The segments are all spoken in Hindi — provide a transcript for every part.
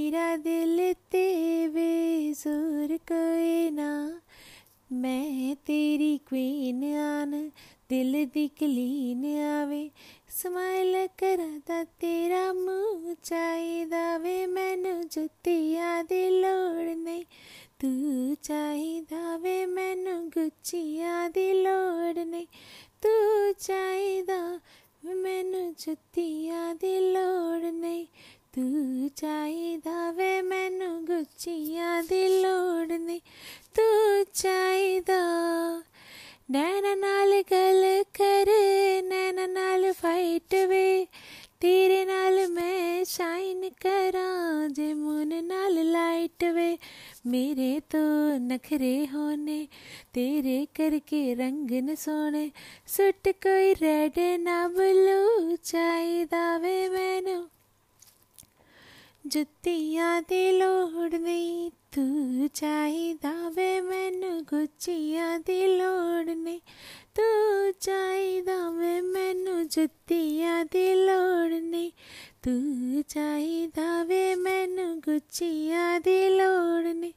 मेरा दिल ते बेजोर कोई ना। मैं तेरी क्वीन आन, दिल दी क्लीन आवे। स्माइल करदा तेरा मूंह चाहिदा वे मैनू जुतिया दी लोड़ नहीं, तू चाहिदा वे मैनू गुच्चिया दी लोड़ नहीं, तू चाहिदा वे मैनू जुतिया दी लोड़ नहीं, तू चाहिदा ਲੇਟ ਵੇ ਤੇਰੇ ਨਾਲ ਮੈਂ ਸ਼ਾਈਨ ਕਰਾਂ ਜੇ ਮਨ ਨਾਲ ਲਾਈਟ ਵੇ ਮੇਰੇ ਤੋਂ ਨਖਰੇ ਹੋਣੇ ਤੇਰੇ ਕਰਕੇ ਰੰਗ ਨ ਸੋਹਣੇ ਸੁੱਟ ਕੋਈ ਰੈਡ ਨਾ ਬਲੂ ਚਾਹੀਦਾ ਵੇ ਮੈਨੂੰ ਜੁੱਤੀਆਂ ਦੀ ਲੋੜ ਨਹੀਂ ਤੂੰ ਚਾਹੀਦਾ ਵੇ ਮੈਨੂੰ ਗੁੱਚੀਆਂ ਦੀ ਲੋੜ ਮੈਨੂੰ ਜੁੱਤੀਆਂ ਦੀ ਲੋੜ ਨਹੀਂ ਤੂੰ ਚਾਹੀਦਾ ਵੇ ਮੈਨੂੰ ਗੁੱਚੀਆਂ ਦੀ ਲੋੜ ਨਹੀਂ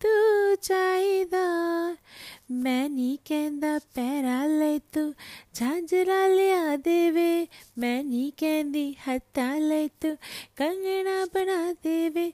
ਤੂੰ ਚਾਹੀਦਾ ਮੈਂ ਨਹੀਂ ਕਹਿੰਦਾ ਪੈਰਾ ਲੈ ਤੂੰ, ਝਾਂਜਰਾ ਲਿਆ ਦੇਵੇ। ਮੈਂ ਨਹੀਂ ਕਹਿੰਦੀ ਹੱਤਾ ਲੈ ਤੂੰ, ਕੰਗਣਾ ਬਣਾ ਦੇਵੇ।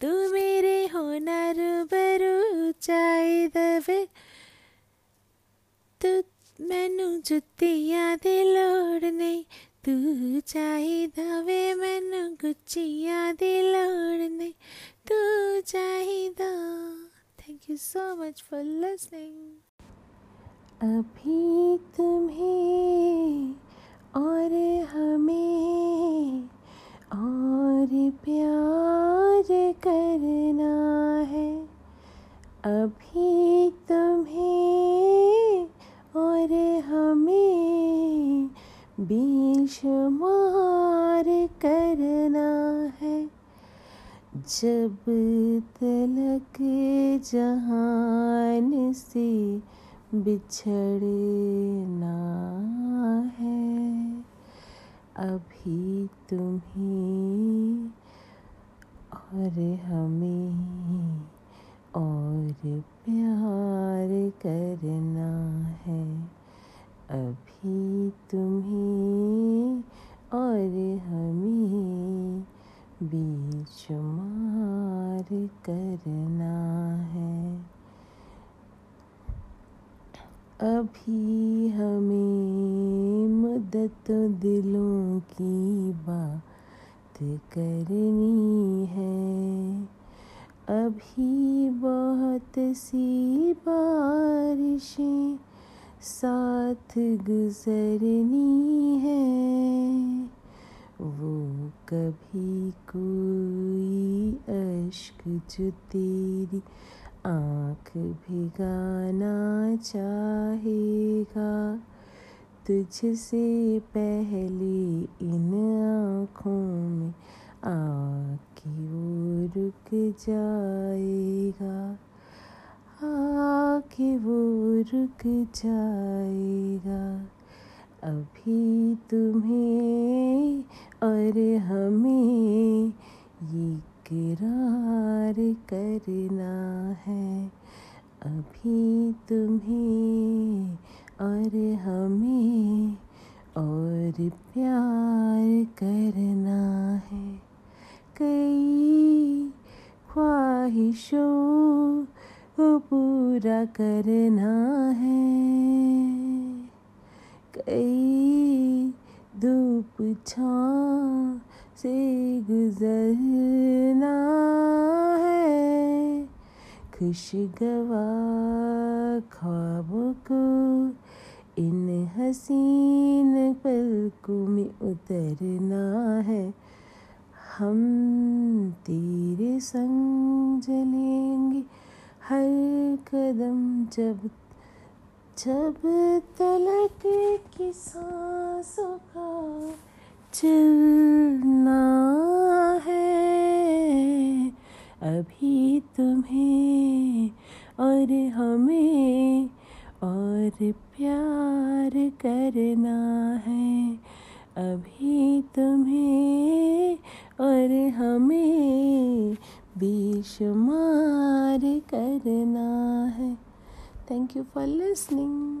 ਤੂੰ ਮੇਰੇ ਹੋਣਾ ਰੂਬਰੂ ਚਾਹੀ ਦਵੇ। ਤੂੰ ਮੈਨੂੰ ਜੁੱਤੀਆਂ ਦੀ ਲੋੜ ਨਹੀਂ तू चाहिदवे मैनू गुचिया दी लोड़ नहीं तू चाहिदा thank you so much for listening अभी तुम्हें और हमें और प्यार करना है। अभी बेशुमार करना है। जब तलक जहान से बिछड़ना है, अभी तुम्हें और हमें और प्यार करना है। अभी तुम्हें और हमें बेशुमार करना है। अभी हमें मुद्दत दिलों की बात करनी है। अभी बहुत सी बारिशें साथ गुजरनी है। वो कभी कोई अश्क जो तेरी आँख भिगाना चाहेगा। तुझसे पहले इन आँखों में आके वो रुक जाएगा। आके वो रुक जाएगा। अभी तुम्हें और हमें ये करार करना है। अभी तुम्हें और हमें और प्यार करना है। कई ख्वाहिशों को पूरा करना है। कई धूप छाँव से गुजरना है। खुशगवा ख्वाबों को इन हसीन पलकों में उतरना है। हम तेरे संग चलेंगे हर कदम जब जब तलक की सांसों का चलना है, अभी तुम्हें और हमें और प्यार करना है, अभी तुम्हें और हमें बेशुमार करना है। Thank you for listening